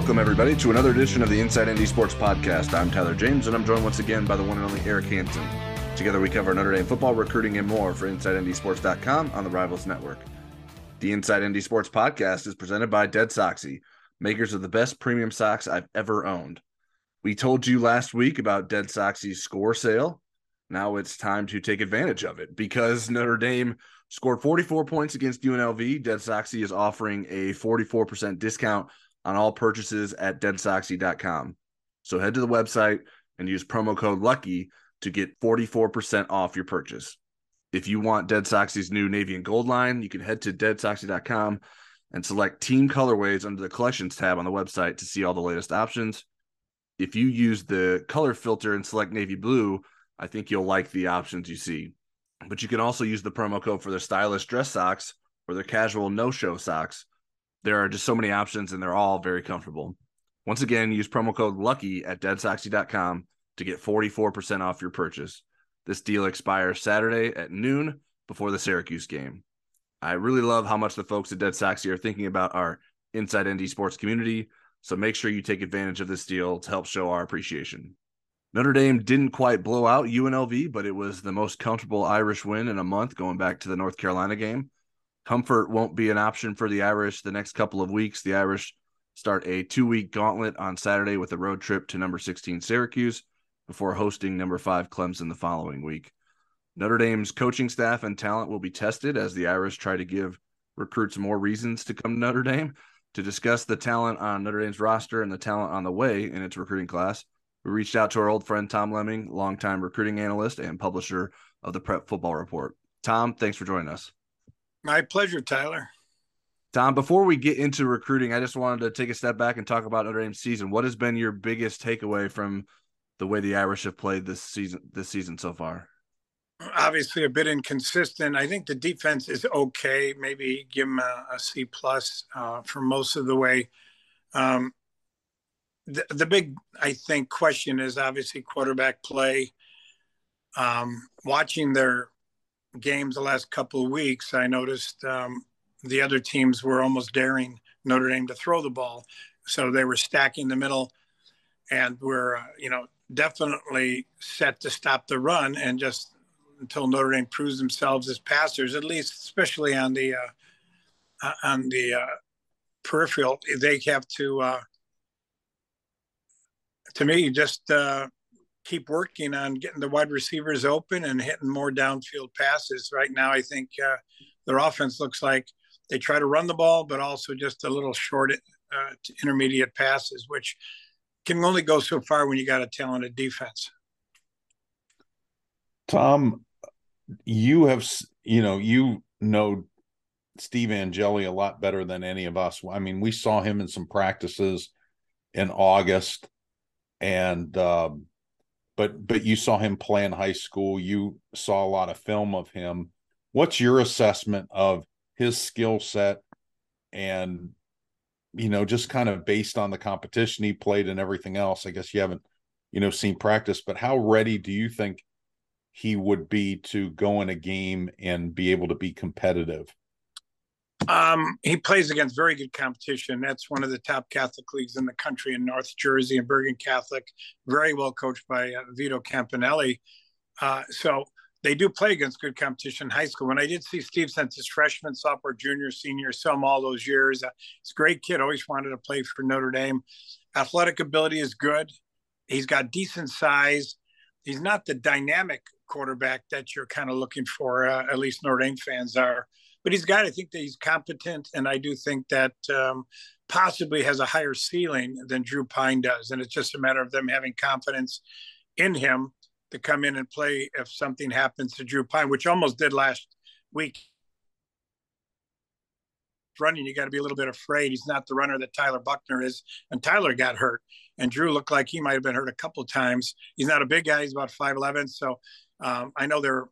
Welcome, everybody, to another edition of the Inside ND Sports Podcast. I'm Tyler James, and I'm joined once again by the one and only Eric Hansen. Together, we cover Notre Dame football, recruiting, and more for InsideNDSports.com on the Rivals Network. The Inside ND Sports Podcast is presented by Dead Soxy, makers of the best premium socks I've ever owned. We told you last week about Dead Soxy's score sale. Now it's time to take advantage of it because Notre Dame scored 44 points against UNLV. Dead Soxy is offering a 44% discount on all purchases at deadsoxy.com. So head to the website and use promo code LUCKY to get 44% off your purchase. If you want Dead Soxy's new navy and gold line, you can head to deadsoxy.com and select team colorways under the collections tab on the website to see all the latest options. If you use the color filter and select navy blue, I think you'll like the options you see. But you can also use the promo code for their stylish dress socks or their casual no show socks. There are just so many options and they're all very comfortable. Once again, use promo code LUCKY at deadsoxy.com to get 44% off your purchase. This deal expires Saturday at noon before the Syracuse game. I really love how much the folks at Dead Soxy are thinking about our Inside ND sports community. So make sure you take advantage of this deal to help show our appreciation. Notre Dame didn't quite blow out UNLV, but it was the most comfortable Irish win in a month going back to the North Carolina game. Comfort won't be an option for the Irish the next couple of weeks. The Irish start a two week gauntlet on Saturday with a road trip to number 16 Syracuse before hosting number five Clemson the following week. Notre Dame's coaching staff and talent will be tested as the Irish try to give recruits more reasons to come to Notre Dame. To discuss the talent on Notre Dame's roster and the talent on the way in its recruiting class, we reached out to our old friend Tom Lemming, longtime recruiting analyst and publisher of the Prep Football Report. Tom, thanks for joining us. My pleasure, Tyler. Tom, before we get into recruiting, I just wanted to take a step back and talk about Notre Dame's season. What has been your biggest takeaway from the way the Irish have played this season this season so far? Obviously, a bit inconsistent. I think the defense is okay. Maybe give them a, a C plus uh, for most of the way. Um, the, the big, I think, question is obviously quarterback play. Um, watching their games the last couple of weeks, I noticed um, the other teams were almost daring Notre Dame to throw the ball. So they were stacking the middle and were, uh, you know, definitely set to stop the run and just until Notre Dame proves themselves as passers, at least, especially on the uh, uh on the uh, peripheral, they have to. Uh, to me, just uh, keep working on getting the wide receivers open and hitting more downfield passes. Right now, I think uh, their offense looks like they try to run the ball, but also just a little short uh, intermediate passes, which can only go so far when you got a talented defense. Tom, you have, you know, you know Steve Angeli a lot better than any of us. I mean, we saw him in some practices in August, and um, but but you saw him play in high school. You saw a lot of film of him. What's your assessment of his skill set and you know just kind of based on the competition he played and everything else? I guess you haven't you know seen practice, but how ready do you think he would be to go in a game and be able to be competitive? Um, he plays against very good competition. That's one of the top Catholic leagues in the country in North Jersey and Bergen Catholic, very well coached by uh, Vito Campanelli. Uh, so they do play against good competition in high school. When I did see Steve since his freshman, sophomore, junior, senior, him all those years. Uh, he's a great kid. Always wanted to play for Notre Dame. Athletic ability is good. He's got decent size. He's not the dynamic quarterback that you're kind of looking for. Uh, at least Notre Dame fans are but he's got. I think that he's competent, and I do think that um, possibly has a higher ceiling than Drew Pyne does. And it's just a matter of them having confidence in him to come in and play if something happens to Drew Pyne, which almost did last week. Running, you got to be a little bit afraid. He's not the runner that Tyler Buchner is, and Tyler got hurt, and Drew looked like he might have been hurt a couple times. He's not a big guy; he's about five eleven. So um, I know they're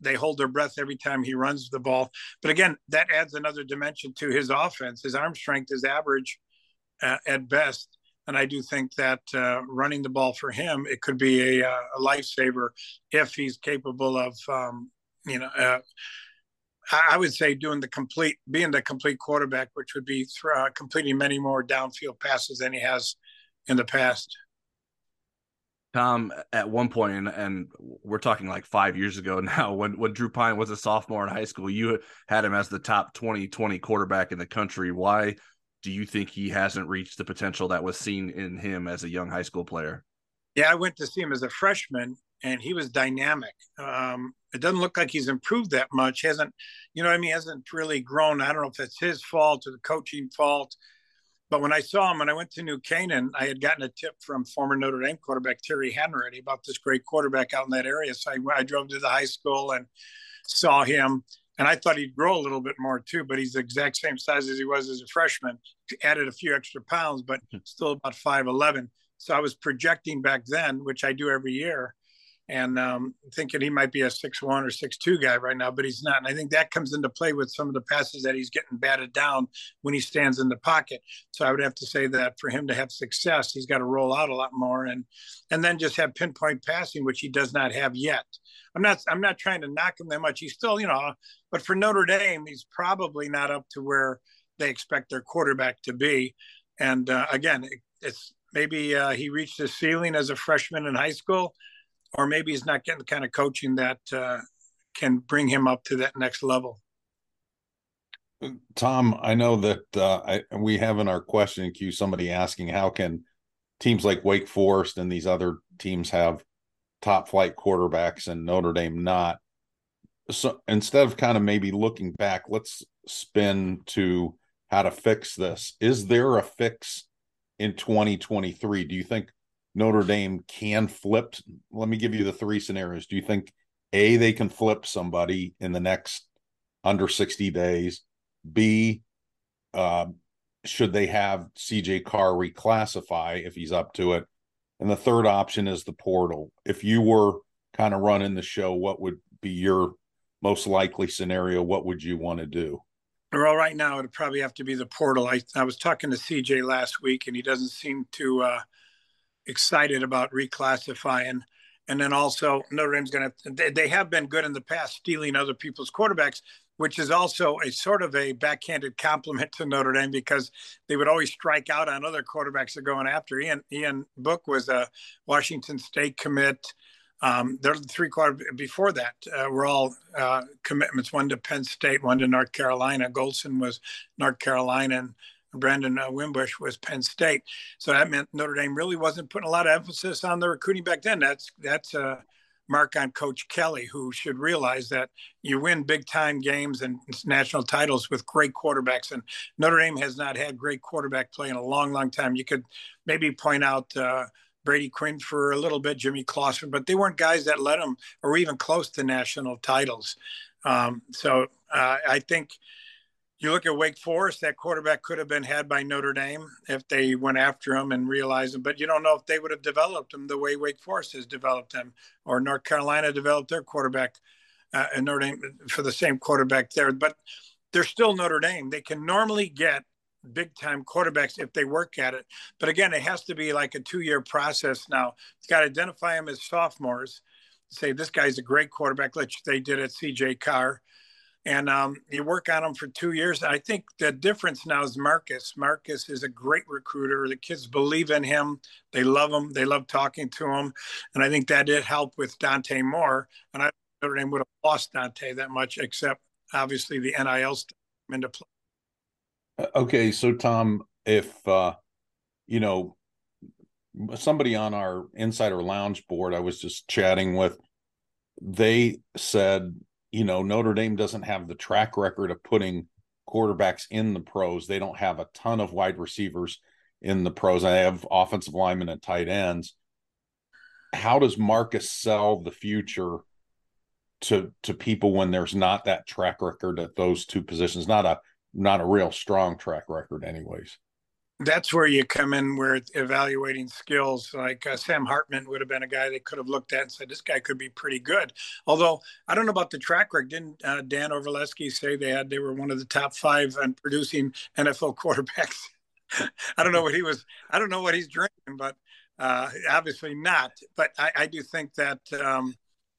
they hold their breath every time he runs the ball. But again, that adds another dimension to his offense. His arm strength is average uh, at best. And I do think that uh, running the ball for him, it could be a, uh, a lifesaver if he's capable of, um, you know, uh, I would say doing the complete, being the complete quarterback, which would be uh, completing many more downfield passes than he has in the past. Tom, at one point, and, and we're talking like five years ago now, when, when Drew Pyne was a sophomore in high school, you had him as the top 2020 quarterback in the country. Why do you think he hasn't reached the potential that was seen in him as a young high school player? Yeah, I went to see him as a freshman, and he was dynamic. Um, it doesn't look like he's improved that much. Hasn't, you know, I mean, hasn't really grown. I don't know if it's his fault or the coaching fault. But when I saw him, when I went to New Canaan, I had gotten a tip from former Notre Dame quarterback Terry Hanratty about this great quarterback out in that area. So I, I drove to the high school and saw him. And I thought he'd grow a little bit more too, but he's the exact same size as he was as a freshman. Added a few extra pounds, but hmm. still about 5'11. So I was projecting back then, which I do every year, and um, thinking he might be a six one or six two guy right now, but he's not. And I think that comes into play with some of the passes that he's getting batted down when he stands in the pocket. So I would have to say that for him to have success, he's got to roll out a lot more and and then just have pinpoint passing, which he does not have yet. I'm not I'm not trying to knock him that much. He's still, you know, but for Notre Dame, he's probably not up to where they expect their quarterback to be. And uh, again, it's maybe uh, he reached his ceiling as a freshman in high school or maybe he's not getting the kind of coaching that uh, can bring him up to that next level. Tom, I know that uh, I, we have in our question queue somebody asking how can teams like Wake Forest and these other teams have top flight quarterbacks and Notre Dame not. So instead of kind of maybe looking back, let's spin to how to fix this. Is there a fix in 2023? Do you think Notre Dame can flip. Let me give you the three scenarios. Do you think A, they can flip somebody in the next under 60 days? B, uh, should they have CJ Carr reclassify if he's up to it? And the third option is the portal. If you were kind of running the show, what would be your most likely scenario? What would you want to do? Well, right now it'd probably have to be the portal. I, I was talking to CJ last week, and he doesn't seem to uh, excited about reclassifying. And then also Notre Dame's going to, they have been good in the past stealing other people's quarterbacks, which is also a sort of a backhanded compliment to Notre Dame because they would always strike out on other quarterbacks they're going after. Ian, Ian Book was a Washington State commit. Um, are the three quarter before that uh, were all uh, commitments, one to Penn State, one to North Carolina. Golson was North Carolina, and Brandon uh, Wimbush was Penn State. So that meant Notre Dame really wasn't putting a lot of emphasis on the recruiting back then. That's that's a mark on Coach Kelly, who should realize that you win big time games and national titles with great quarterbacks. And Notre Dame has not had great quarterback play in a long, long time. You could maybe point out. Uh, Brady Quinn for a little bit, Jimmy Clausen, but they weren't guys that led them or even close to national titles. Um, so uh, I think you look at Wake Forest, that quarterback could have been had by Notre Dame if they went after him and realized him, but you don't know if they would have developed him the way Wake Forest has developed him or North Carolina developed their quarterback uh, Notre Dame for the same quarterback there. But they're still Notre Dame. They can normally get big time quarterbacks if they work at it. But again, it has to be like a two year process now. It's got to identify them as sophomores, say this guy's a great quarterback, like they did at CJ Carr and um, you work on them for two years. I think the difference now is Marcus. Marcus is a great recruiter. The kids believe in him. They love him. They love talking to him, and I think that did help with Dante Moore. And I Notre Dame would have lost Dante that much, except obviously the NIL stuff into play. Uh, okay, so Tom, if uh, you know somebody on our Insider Lounge board, I was just chatting with, they said you know, Notre Dame doesn't have the track record of putting quarterbacks in the pros. They don't have a ton of wide receivers in the pros. I have offensive linemen and tight ends. How does Marcus sell the future to to people when there's not that track record at those two positions? Not a not a real strong track record, anyways that's where you come in where evaluating skills like uh, sam hartman would have been a guy they could have looked at and said this guy could be pretty good. Although i don't know about the track record. Didn't uh, dan orlovsky say they had they were one of the top five on producing nfl quarterbacks? I don't know what he was i don't know what he's drinking but uh, obviously not. But I, I, do think that um,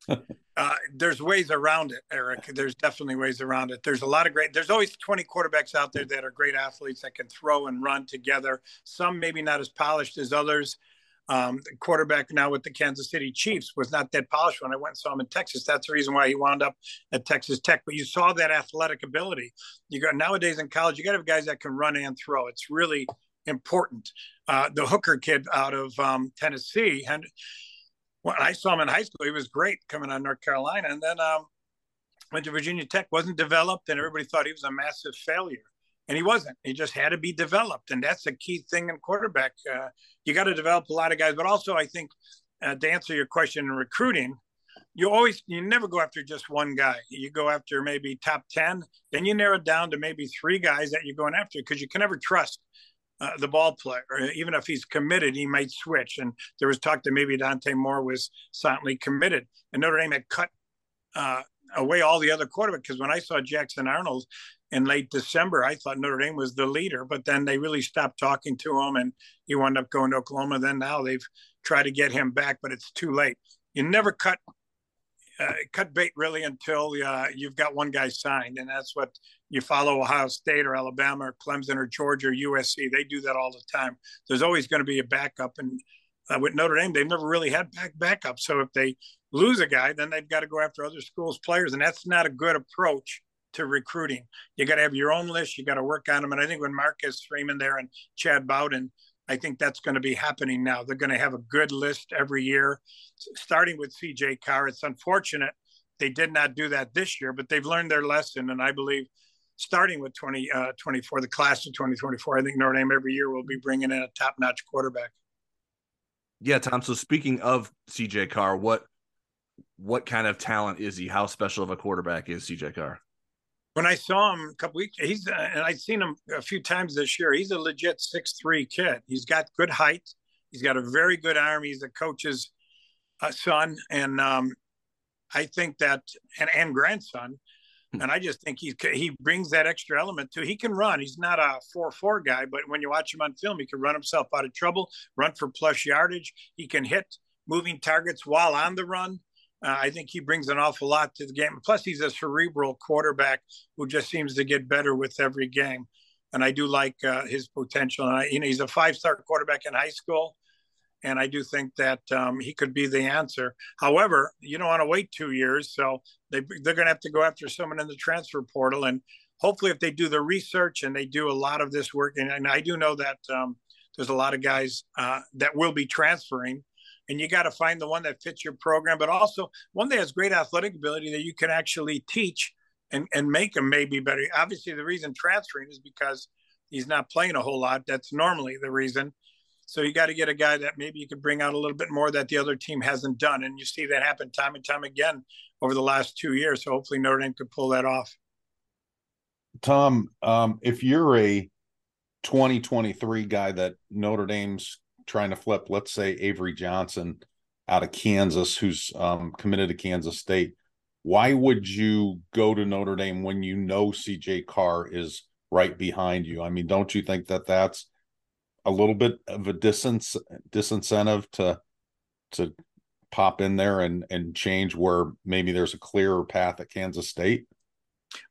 Uh, there's ways around it, Eric. There's definitely ways around it. There's a lot of great. There's always 20 quarterbacks out there that are great athletes that can throw and run together. Some maybe not as polished as others. Um, the quarterback now with the Kansas City Chiefs was not that polished when I went and saw him in Texas. That's the reason why he wound up at Texas Tech. But you saw that athletic ability. You got nowadays in college, you got to have guys that can run and throw. It's really important. Uh, the Hooker kid out of um, Tennessee, and when I saw him in high school, he was great coming out of North Carolina, and then um, went to Virginia Tech. wasn't developed, and everybody thought he was a massive failure and he wasn't. He just had to be developed, and that's a key thing in quarterback. Uh, you got to develop a lot of guys, but also I think uh, to answer your question in recruiting, you always you never go after just one guy. You go after maybe top ten, then you narrow it down to maybe three guys that you're going after because you can never trust. Uh, the ball player, even if he's committed, he might switch. And there was talk that maybe Dante Moore was silently committed, and Notre Dame had cut uh, away all the other quarterbacks. Because when I saw Jackson Arnold in late December, I thought Notre Dame was the leader, but then they really stopped talking to him and he wound up going to Oklahoma. Then now they've tried to get him back, but it's too late. You never cut uh, cut bait really until uh, you've got one guy signed, and that's what you follow Ohio State or Alabama or Clemson or Georgia or USC. They do that all the time. There's always going to be a backup, and uh, with Notre Dame, they've never really had back backup. So if they lose a guy, then they've got to go after other schools' players, and that's not a good approach to recruiting. You got to have your own list. You got to work on them. And I think when Marcus Freeman there and Chad Bowden, I think that's going to be happening now. They're going to have a good list every year, starting with CJ Carr. It's unfortunate they did not do that this year, but they've learned their lesson. And I believe starting with 2024, uh, the class of 2024, I think Notre Dame every year will be bringing in a top notch quarterback. Yeah, Tom. So speaking of CJ Carr, what what kind of talent is he? How special of a quarterback is CJ Carr? when I saw him a couple weeks, he's uh, and I've seen him a few times this year. He's a legit six three kid. He's got good height. He's got a very good arm. He's the coach's uh, son, and um, I think that and and grandson. And I just think he he brings that extra element to. He can run. He's not a four four guy, but when you watch him on film, he can run himself out of trouble, run for plus yardage. He can hit moving targets while on the run. Uh, I think he brings an awful lot to the game. Plus, he's a cerebral quarterback who just seems to get better with every game. And I do like uh, his potential. And I, you know, he's a five-star quarterback in high school, and I do think that um, he could be the answer. However, you don't want to wait two years, so they they're going to have to go after someone in the transfer portal. And hopefully, if they do the research and they do a lot of this work, and, and I do know that um, there's a lot of guys uh, that will be transferring and you got to find the one that fits your program, but also one that has great athletic ability that you can actually teach and, and make him maybe better. Obviously, the reason transferring is because he's not playing a whole lot. That's normally the reason. So you got to get a guy that maybe you could bring out a little bit more that the other team hasn't done. And you see that happen time and time again over the last two years. So hopefully Notre Dame could pull that off. Tom, um, if you're a 2023 guy that Notre Dame's trying to flip, let's say Avery Johnson out of Kansas, who's um, committed to Kansas State, why would you go to Notre Dame when you know CJ Carr is right behind you? I mean, don't you think that that's a little bit of a distance disincentive to to pop in there and and change where maybe there's a clearer path at Kansas State?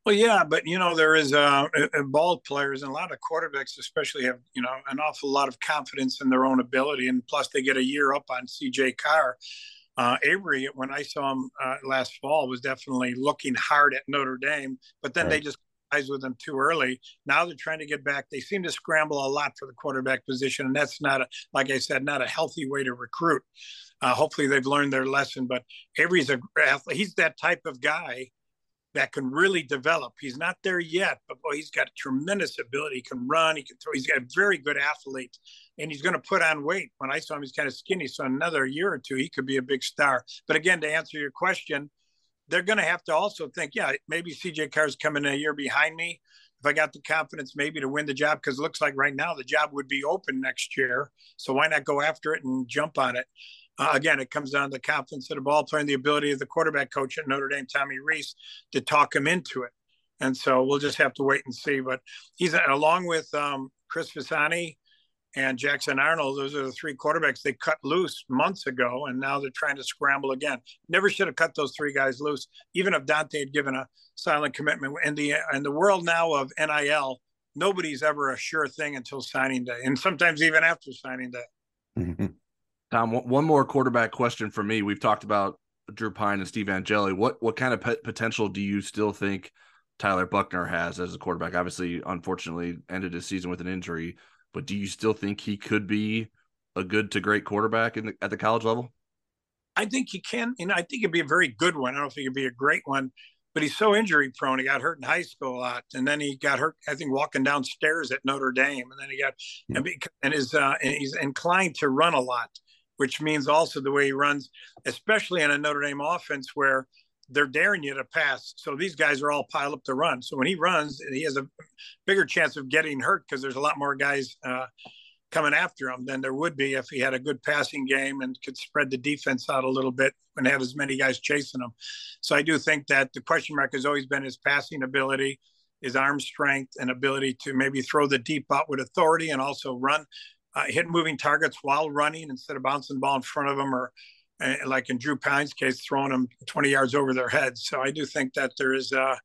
Well, yeah, but you know there is uh, ball players and a lot of quarterbacks, especially, have you know an awful lot of confidence in their own ability, and plus they get a year up on C.J. Carr. Uh, Avery, when I saw him uh, last fall, was definitely looking hard at Notre Dame, but then right. they just with them too early. Now they're trying to get back. They seem to scramble a lot for the quarterback position, and that's not a, like I said, not a healthy way to recruit. Uh, hopefully they've learned their lesson. But Avery's a he's that type of guy that can really develop. He's not there yet, but boy, he's got tremendous ability. He can run, he can throw. He's got a very good athlete, and he's going to put on weight. When I saw him, he's kind of skinny. So another year or two, he could be a big star. But again, to answer your question, they're going to have to also think, yeah, maybe CJ Carr's coming a year behind me. If I got the confidence maybe to win the job, because it looks like right now the job would be open next year. So why not go after it and jump on it? Uh, again, it comes down to the confidence of the ball player and the ability of the quarterback coach at Notre Dame, Tommy Rees, to talk him into it. And so we'll just have to wait and see. But he's along with um, Chris Vizzina and Jackson Arnold. Those are the three quarterbacks they cut loose months ago, and now they're trying to scramble again. Never should have cut those three guys loose, even if Dante had given a silent commitment. In the in the world now of NIL, nobody's ever a sure thing until signing day, and sometimes even after signing day. Mm-hmm. Tom, one more quarterback question for me. We've talked about Drew Pyne and Steve Angeli. What what kind of potential do you still think Tyler Buchner has as a quarterback? Obviously, unfortunately, ended his season with an injury, but do you still think he could be a good to great quarterback in the, at the college level? I think he can. Know, I think he'd be a very good one. I don't think if he could be a great one, but he's so injury prone. He got hurt in high school a lot, and then he got hurt. I think walking downstairs at Notre Dame, and then he got mm-hmm. and is uh, and he's inclined to run a lot which means also the way he runs, especially in a Notre Dame offense where they're daring you to pass. So these guys are all piled up to run. So when he runs, he has a bigger chance of getting hurt because there's a lot more guys uh, coming after him than there would be if he had a good passing game and could spread the defense out a little bit and have as many guys chasing him. So I do think that the question mark has always been his passing ability, his arm strength, and ability to maybe throw the deep out with authority and also run uh, hit moving targets while running instead of bouncing the ball in front of them or like in Drew Pyne's case, throwing them 20 yards over their heads. So I do think that there is a,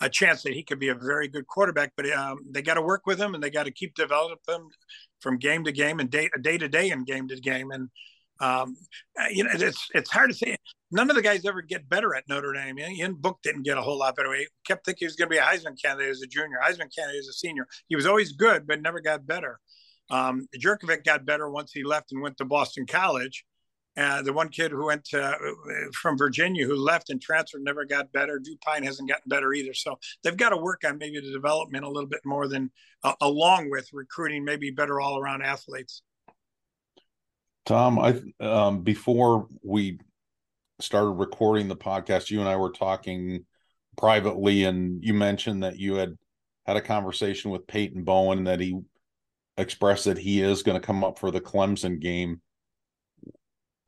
a chance that he could be a very good quarterback, but um, they got to work with him and they got to keep developing him from game to game and day, day to day and game to game. And, um, uh, you know, it's, it's hard to say. None of the guys ever get better at Notre Dame. Ian Book didn't get a whole lot better. He kept thinking he was going to be a Heisman candidate as a junior, Heisman candidate as a senior. He was always good, but never got better. Um, Jurkovec got better once he left and went to Boston College. Uh, the one kid who went to, uh, from Virginia who left and transferred never got better. Drew Pyne hasn't gotten better either. So they've got to work on maybe the development a little bit more than uh, along with recruiting maybe better all around athletes. Tom, I um, before we started recording the podcast, you and I were talking privately, and you mentioned that you had had a conversation with Peyton Bowen that he expressed that he is going to come up for the Clemson game.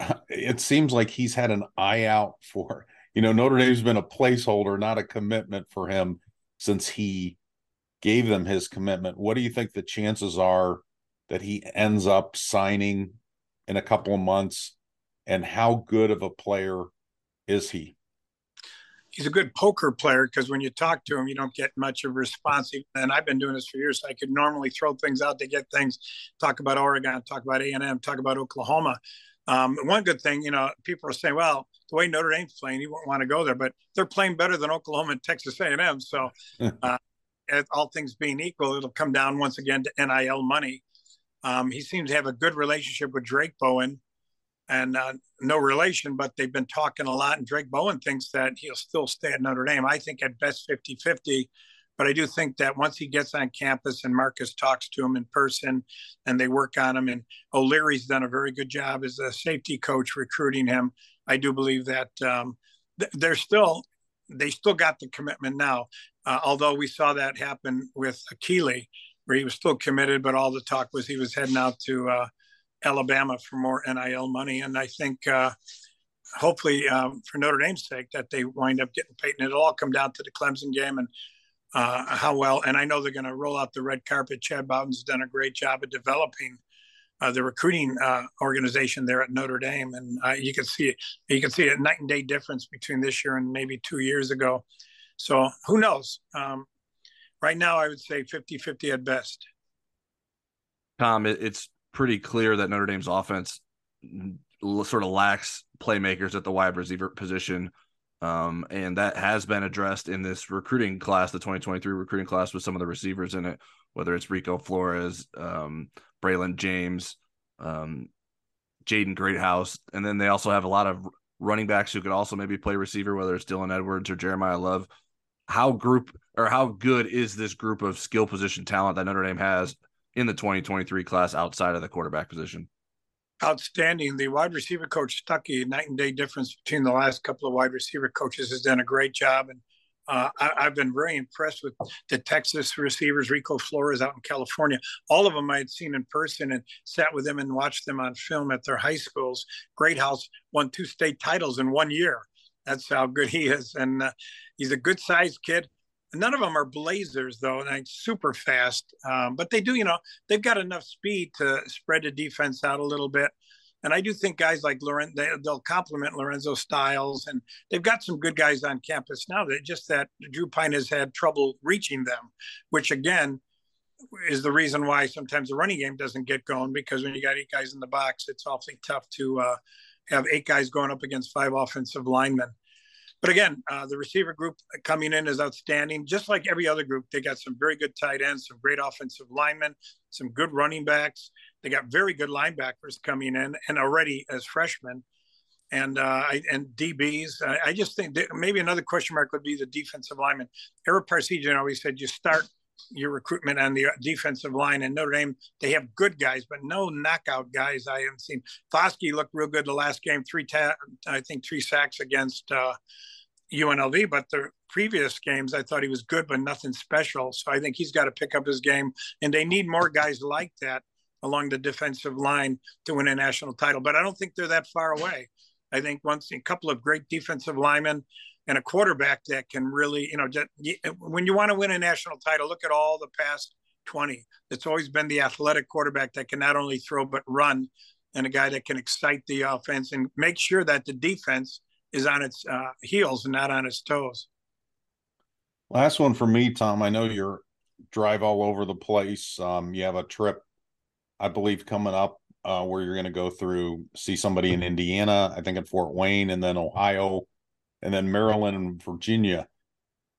It seems like he's had an eye out for, you know, Notre Dame's been a placeholder, not a commitment for him since he gave them his commitment. What do you think the chances are that he ends up signing in a couple of months? And how good of a player is he? he's a good poker player because when you talk to him, you don't get much of a response. And I've been doing this for years. So I could normally throw things out to get things, talk about Oregon, talk about A&M, talk about Oklahoma. Um, one good thing, you know, people are saying, well, the way Notre Dame's playing, you won't want to go there, but they're playing better than Oklahoma and Texas A&M. So uh, all things being equal, it'll come down once again to NIL money. Um, he seems to have a good relationship with Drayk Bowen and uh, no relation, but they've been talking a lot. And Drayk Bowen thinks that he'll still stay at Notre Dame. I think at best 50 50. But I do think that once he gets on campus and Marcus talks to him in person and they work on him, and O'Leary's done a very good job as a safety coach recruiting him, I do believe that um, th- they're still, they still got the commitment now. Uh, although we saw that happen with Akili, where he was still committed, but all the talk was he was heading out to uh, Alabama for more NIL money. And I think uh, hopefully um, for Notre Dame's sake that they wind up getting Peyton. It'll all come down to the Clemson game and uh, how well. And I know they're going to roll out the red carpet. Chad Bowden's done a great job of developing uh, the recruiting uh, organization there at Notre Dame, and you can see. You can see a night and day difference between this year and maybe two years ago. So who knows? Um, right now, I would say 50-50 at best. Tom, it's pretty clear that Notre Dame's offense sort of lacks playmakers at the wide receiver position. Um, and that has been addressed in this recruiting class, the 2023 recruiting class, with some of the receivers in it, whether it's Rico Flores, um, Braylon James, um, Jaden Greathouse. And then they also have a lot of running backs who could also maybe play receiver, whether it's Dylan Edwards or Jeremiyah Love. How group or how good is this group of skill position talent that Notre Dame has in the 2023 class outside of the quarterback position? Outstanding. The wide receiver coach Stuckey, night and day difference between the last couple of wide receiver coaches, has done a great job. And uh, I, have been very impressed with the Texas receivers, Rico Flores out in California. All of them I had seen in person and sat with them and watched them on film at their high schools. Greathouse won two state titles in one year. That's how good he is. And uh, he's a good sized kid None of them are blazers though, and like super fast. Um, but they do, you know, they've got enough speed to spread the defense out a little bit. And I do think guys like Loren, they, will complement Lorenzo Styles, and they've got some good guys on campus now. That just that Drew Pyne has had trouble reaching them, which again is the reason why sometimes the running game doesn't get going because when you got eight guys in the box, it's awfully tough to uh, have eight guys going up against five offensive linemen. But again, uh, the receiver group coming in is outstanding. Just like every other group, they got some very good tight ends, some great offensive linemen, some good running backs. They got very good linebackers coming in, and already as freshmen, and uh, and DBs. I, I just think maybe another question mark would be the defensive lineman. Ara Parseghian always said you start your recruitment on the defensive line. And Notre Dame, they have good guys, but no knockout guys I haven't seen. Foskey looked real good the last game, three ta- I think three sacks against uh, UNLV. But the previous games, I thought he was good, but nothing special. So I think he's got to pick up his game, and they need more guys like that along the defensive line to win a national title. But I don't think they're that far away. I think once a couple of great defensive linemen and a quarterback that can really, you know, just, when you want to win a national title, look at all the past 20. It's always been the athletic quarterback that can not only throw but run, and a guy that can excite the offense and make sure that the defense is on its uh, heels and not on its toes. Last one for me, Tom. I know you're drive all over the place. Um, you have a trip, I believe, coming up uh, where you're going to go through see somebody in Indiana, I think in Fort Wayne, and then Ohio and then Maryland and Virginia.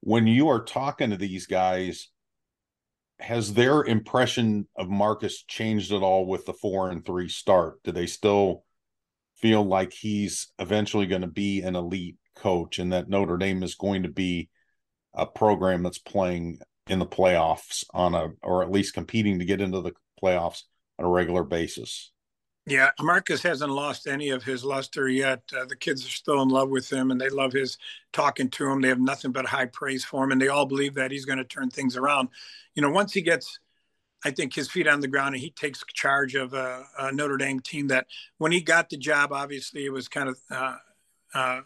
When you are talking to these guys, has their impression of Marcus changed at all with the four and three start? Do they still feel like he's eventually going to be an elite coach and that Notre Dame is going to be a program that's playing in the playoffs on a or at least competing to get into the playoffs on a regular basis? Yeah, Marcus hasn't lost any of his luster yet. Uh, the kids are still in love with him and they love his talking to him. They have nothing but high praise for him and they all believe that he's going to turn things around. You know, once he gets, I think, his feet on the ground and he takes charge of a, a Notre Dame team that when he got the job, obviously it was kind of uh, uh,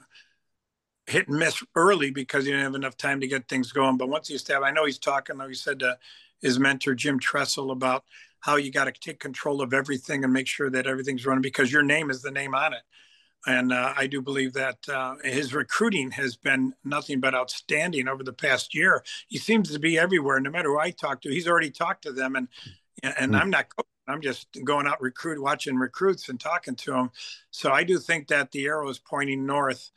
hit and miss early because he didn't have enough time to get things going. But once he established, I know he's talking, though, he said to his mentor, Jim Tressel, about how you got to take control of everything and make sure that everything's running because your name is the name on it. And uh, I do believe that uh, his recruiting has been nothing but outstanding over the past year. He seems to be everywhere. No matter who I talk to, he's already talked to them. And and mm. I'm not. I'm just going out recruit, watching recruits and talking to them. So I do think that the arrow is pointing north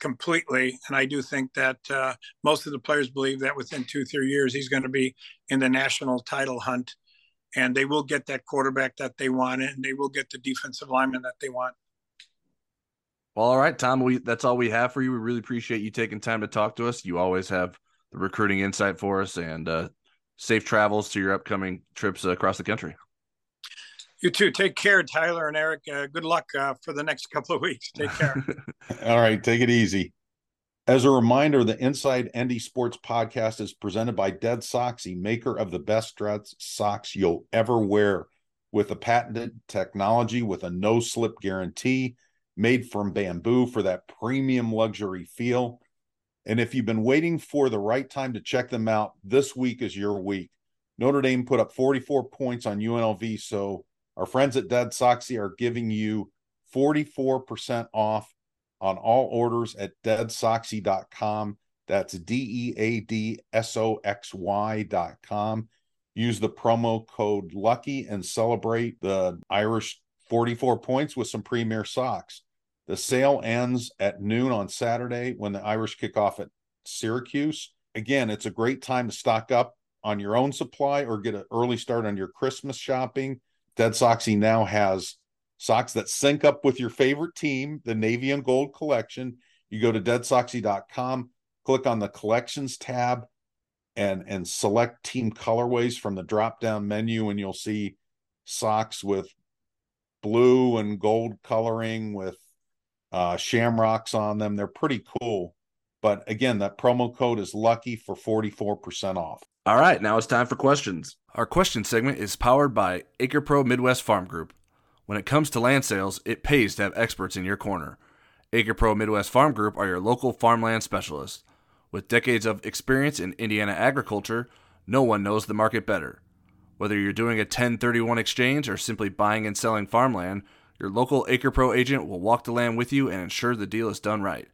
completely. And I do think that uh, most of the players believe that within two, three years, he's going to be in the national title hunt and they will get that quarterback that they want and they will get the defensive lineman that they want. Well, all right, Tom, we that's all we have for you. We really appreciate you taking time to talk to us. You always have the recruiting insight for us and uh, safe travels to your upcoming trips across the country. You too. Take care, Tyler and Eric. Uh, good luck uh, for the next couple of weeks. Take care. all right, take it easy. As a reminder, the Inside ND Sports podcast is presented by Dead Soxy, maker of the best dress socks you'll ever wear, with a patented technology with a no slip guarantee, made from bamboo for that premium luxury feel. And if you've been waiting for the right time to check them out, this week is your week. Notre Dame put up 44 points on UNLV, so our friends at Dead Soxy are giving you 44% off on all orders at deadsoxy.com. That's D E A D S O X Y.com. Use the promo code LUCKY and celebrate the Irish 44 points with some premier socks. The sale ends at noon on Saturday when the Irish kick off at Syracuse. Again, it's a great time to stock up on your own supply or get an early start on your Christmas shopping. Dead Soxy now has socks that sync up with your favorite team, the navy and gold collection. You go to deadsoxy.com, click on the collections tab, and and select team colorways from the drop down menu, and you'll see socks with blue and gold coloring with uh, shamrocks on them. They're pretty cool. But again, that promo code is lucky for 44% off. All right, now it's time for questions. Our question segment is powered by Acre Pro Midwest Farm Group. When it comes to land sales, it pays to have experts in your corner. Acre Pro Midwest Farm Group are your local farmland specialists. With decades of experience in Indiana agriculture, no one knows the market better. Whether you're doing a 1031 exchange or simply buying and selling farmland, your local AcrePro agent will walk the land with you and ensure the deal is done right.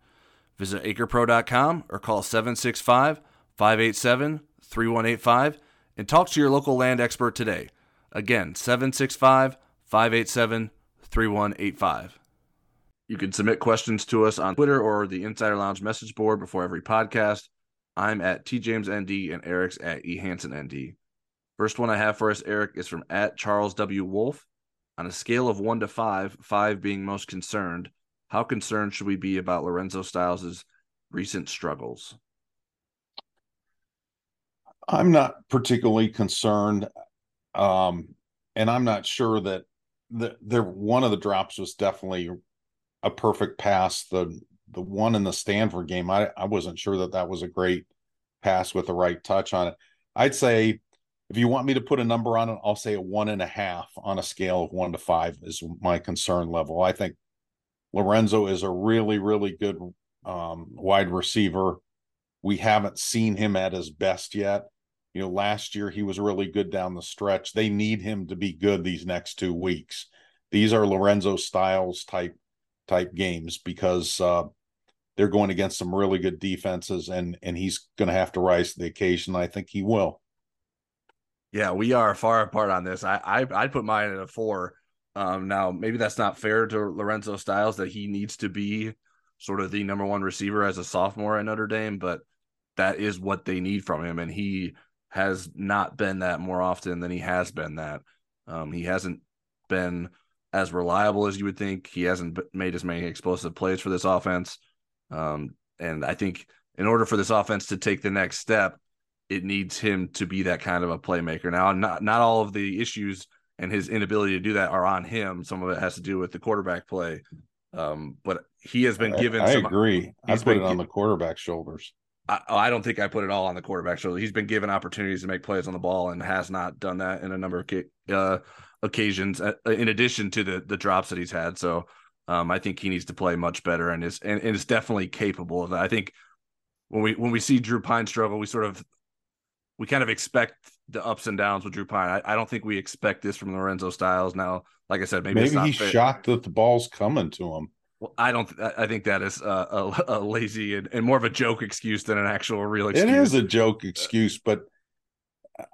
Visit acrepro.com or call 765 587 3185 and talk to your local land expert today. Again, 765 587 3185. You can submit questions to us on Twitter or the Insider Lounge message board before every podcast. I'm at TJamesND and Eric's at EHansenND. First one I have for us, Eric, is from at Charles W. Wolf. On a scale of one to five, five being most concerned, how concerned should we be about Lorenzo Styles' recent struggles? I'm not particularly concerned. Um, and I'm not sure that the one of the drops was definitely a perfect pass. The the one in the Stanford game, I, I wasn't sure that that was a great pass with the right touch on it. I'd say if you want me to put a number on it, I'll say a one and a half on a scale of one to five is my concern level. I think Lorenzo is a really, really good um, wide receiver. We haven't seen him at his best yet. You know, last year he was really good down the stretch. They need him to be good these next two weeks. These are Lorenzo Styles type type games because uh, they're going against some really good defenses, and and he's going to have to rise to the occasion. I think he will. Yeah, we are far apart on this. I I I'd put mine at a four. Um, now maybe that's not fair to Lorenzo Styles that he needs to be sort of the number one receiver as a sophomore at Notre Dame, but that is what they need from him, and he has not been that more often than he has been that. Um, he hasn't been as reliable as you would think. He hasn't made as many explosive plays for this offense. Um, and I think in order for this offense to take the next step, it needs him to be that kind of a playmaker. Now, not not all of the issues and his inability to do that are on him. Some of it has to do with the quarterback play. Um, but he has been given. I, I some, agree. I put it on the quarterback shoulders. I, I, don't think I put it all on the quarterback So He's been given opportunities to make plays on the ball and has not done that in a number of uh, occasions. Uh, in addition to the the drops that he's had, so um, I think he needs to play much better and is and, and is definitely capable of that. I think when we when we see Drew Pyne struggle, we sort of we kind of expect the ups and downs with Drew Pyne. I, I don't think we expect this from Lorenzo Styles. Now, like I said, maybe maybe he's fair. shocked that the ball's coming to him. Well, I don't. I think that is a, a, a lazy and, and, more of a joke excuse than an actual real excuse. It is a joke excuse, but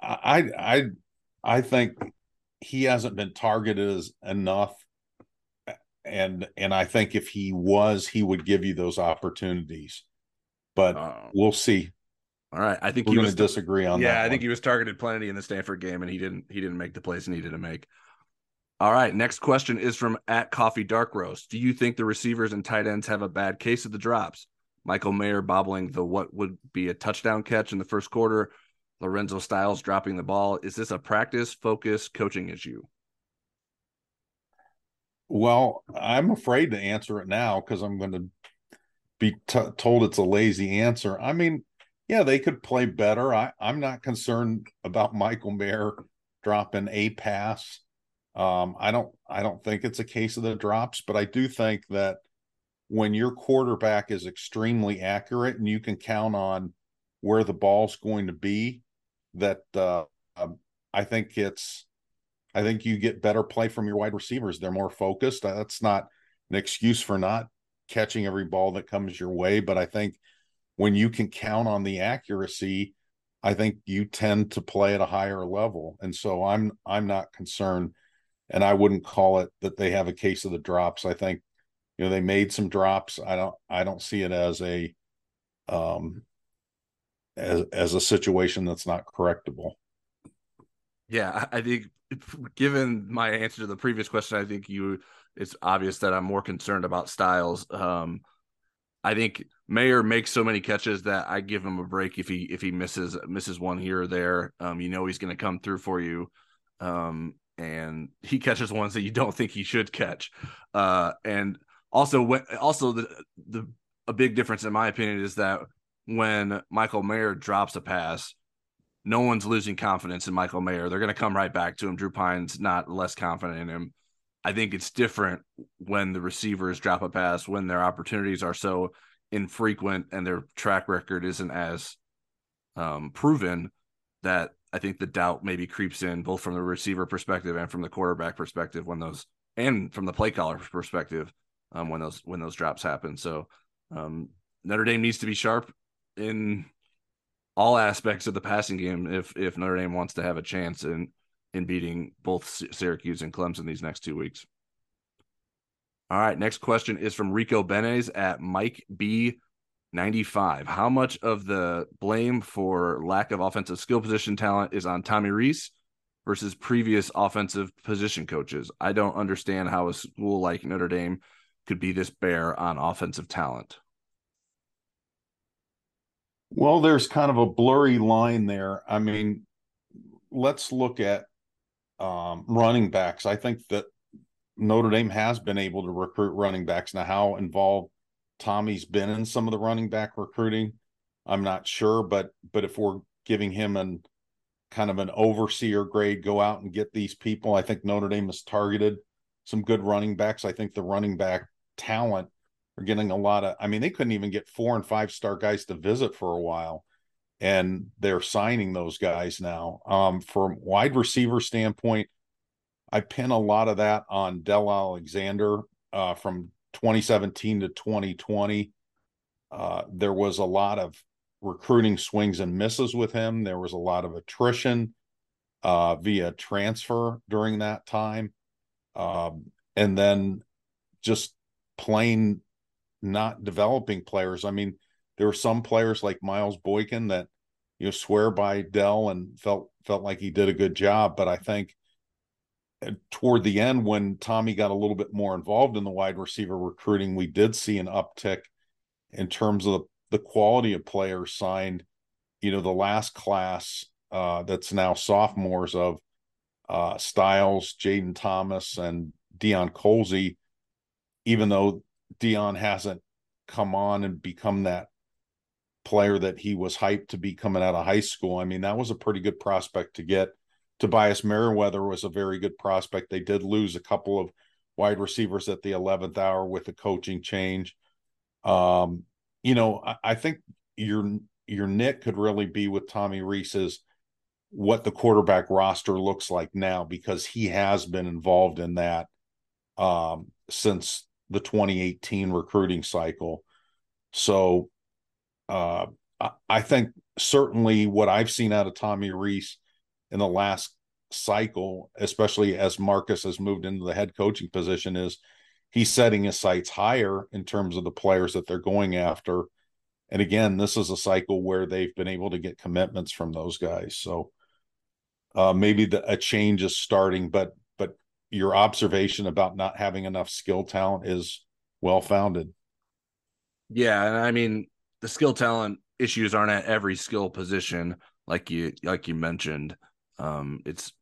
I I I think he hasn't been targeted as enough, and and I think if he was, he would give you those opportunities. But uh, we'll see. All right, I think we're going to disagree on yeah, that. Yeah, I think he was targeted plenty in the Stanford game, and he didn't. He didn't make the plays he needed to make. All right. Next question is from at Coffee Dark Roast. Do you think the receivers and tight ends have a bad case of the drops? Michael Mayer bobbling the what would be a touchdown catch in the first quarter. Lorenzo Styles dropping the ball. Is this a practice focus coaching issue? Well, I'm afraid to answer it now because I'm going to be t- told it's a lazy answer. I mean, yeah, they could play better. I, I'm not concerned about Michael Mayer dropping a pass um, I don't I don't think it's a case of the drops, but I do think that when your quarterback is extremely accurate and you can count on where the ball's going to be, that uh, um, I think it's I think you get better play from your wide receivers. They're more focused. That's not an excuse for not catching every ball that comes your way, but I think when you can count on the accuracy, I think you tend to play at a higher level. And so I'm I'm not concerned and I wouldn't call it that they have a case of the drops. I think you know they made some drops. I don't I don't see it as a um as as a situation that's not correctable. Yeah, I think given my answer to the previous question, I think you it's obvious that I'm more concerned about Styles. Um I think Mayer makes so many catches that I give him a break if he if he misses misses one here or there. Um, you know he's going to come through for you. Um, and he catches ones that you don't think he should catch. Uh, and also, also the the a big difference in my opinion is that when Michael Mayer drops a pass, no one's losing confidence in Michael Mayer. They're going to come right back to him. Drew Pyne's not less confident in him. I think it's different when the receivers drop a pass when their opportunities are so infrequent and their track record isn't as um, proven that I think the doubt maybe creeps in both from the receiver perspective and from the quarterback perspective when those and from the play caller perspective um, when those when those drops happen. So um, Notre Dame needs to be sharp in all aspects of the passing game if if Notre Dame wants to have a chance in in beating both Syracuse and Clemson these next two weeks. All right, next question is from Rico Benes at Mike B 95. How much of the blame for lack of offensive skill position talent is on Tommy Rees versus previous offensive position coaches? I don't understand how a school like Notre Dame could be this bare on offensive talent. Well, there's kind of a blurry line there. I mean, let's look at um, running backs. I think that Notre Dame has been able to recruit running backs. Now, how involved Tommy's been in some of the running back recruiting, I'm not sure. But but if we're giving him an kind of an overseer grade, go out and get these people. I think Notre Dame has targeted some good running backs. I think the running back talent are getting a lot of. I mean, they couldn't even get four and five star guys to visit for a while, and they're signing those guys now. Um, from wide receiver standpoint, I pin a lot of that on Del Alexander uh, from 2017 to 2020. Uh, there was a lot of recruiting swings and misses with him. There was a lot of attrition uh, via transfer during that time. Um, and then just plain not developing players. I mean, there were some players like Miles Boykin that you know swear by Del and felt felt like he did a good job, but I think toward the end when Tommy got a little bit more involved in the wide receiver recruiting, we did see an uptick in terms of the quality of players signed. You know, the last class uh, that's now sophomores of uh, Styles, Jayden Thomas, and Deion Colzie, even though Deion hasn't come on and become that player that he was hyped to be coming out of high school. I mean, that was a pretty good prospect to get Tobias Merriweather was a very good prospect. They did lose a couple of wide receivers at the 11th hour with the coaching change. Um, you know, I, I, think your your nit could really be with Tommy Rees's what the quarterback roster looks like now because he has been involved in that um, since the 2018 recruiting cycle. So uh, I, I think certainly what I've seen out of Tommy Rees in the last cycle, especially as Marcus has moved into the head coaching position, is he's setting his sights higher in terms of the players that they're going after. And again, this is a cycle where they've been able to get commitments from those guys. So uh, maybe the, a change is starting, but but your observation about not having enough skill talent is well founded. Yeah, and I mean the skill talent issues aren't at every skill position, like you like you mentioned. Um, it's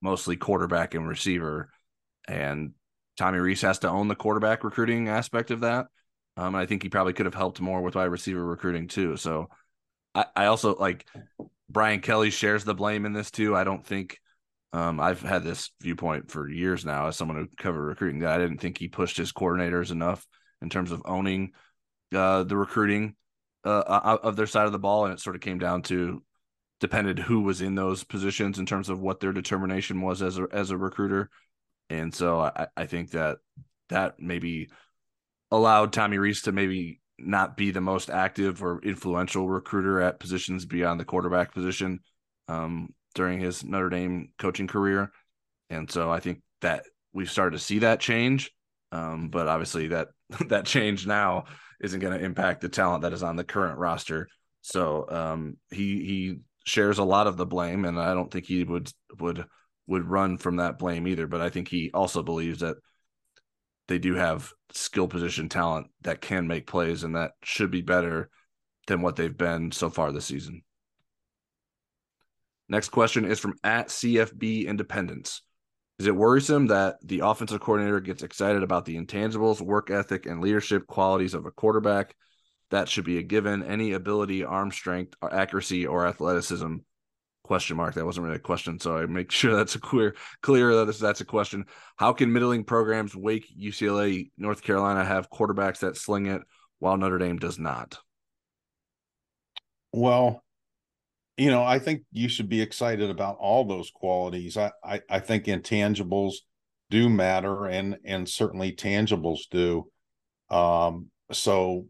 mostly quarterback and receiver, and Tommy Rees has to own the quarterback recruiting aspect of that. Um, and I think he probably could have helped more with wide receiver recruiting too. So I, I also like Brian Kelly shares the blame in this too. I don't think um, I've had this viewpoint for years now as someone who covered recruiting that I didn't think he pushed his coordinators enough in terms of owning uh, the recruiting uh, of their side of the ball, and it sort of came down to depended who was in those positions in terms of what their determination was as a as a recruiter. And so I, I think that that maybe allowed Tommy Rees to maybe not be the most active or influential recruiter at positions beyond the quarterback position um, during his Notre Dame coaching career. And so I think that we've started to see that change. Um, but obviously that that change now isn't going to impact the talent that is on the current roster. So um, he he shares a lot of the blame, and I don't think he would would would run from that blame either. But I think he also believes that they do have skill position talent that can make plays, and that should be better than what they've been so far this season. Next question is from at CFB Independence. Is it worrisome that the offensive coordinator gets excited about the intangibles, work ethic, and leadership qualities of a quarterback that should be a given. Any ability, arm strength, accuracy, or athleticism? Question mark. That wasn't really a question, so I make sure that's a clear clear that that's a question. How can middling programs, Wake, UCLA, North Carolina, have quarterbacks that sling it while Notre Dame does not? Well, you know, I think you should be excited about all those qualities. I, I, I think intangibles do matter and and certainly tangibles do. Um, so